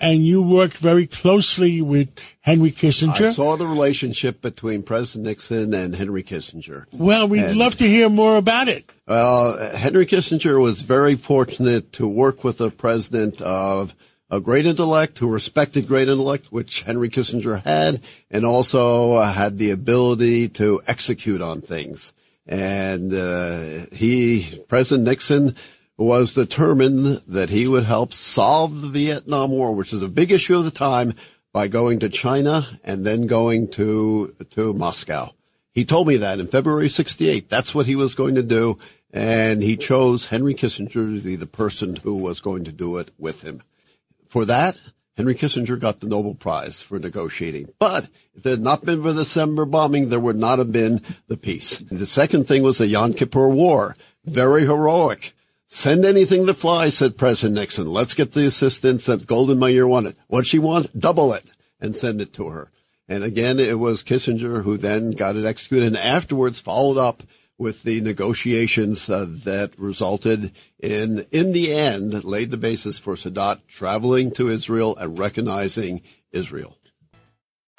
and you worked very closely with Henry Kissinger. I saw the relationship between President Nixon and Henry Kissinger. Well, we'd And- love to hear more about it. Well, Henry Kissinger was very fortunate to work with a president of a great intellect who respected great intellect, which Henry Kissinger had, and also uh, had the ability to execute on things. And uh, he, President Nixon, was determined that he would help solve the Vietnam War, which is a big issue of the time, by going to China and then going to to Moscow. He told me that in February 68. That's what he was going to do. And he chose Henry Kissinger to be the person who was going to do it with him. For that, Henry Kissinger got the Nobel Prize for negotiating. But if it had not been for the December bombing, there would not have been the peace. The second thing was the Yom Kippur War. Very heroic. Send anything that flies, said President Nixon. Let's get the assistance that Golda Meir wanted. What she wants, Double it and send it to her. And again, it was Kissinger who then got it executed and afterwards followed up with the negotiations uh, that resulted in, in the end, laid the basis for Sadat traveling to Israel and recognizing Israel.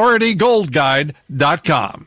PriorityGoldGuide.com.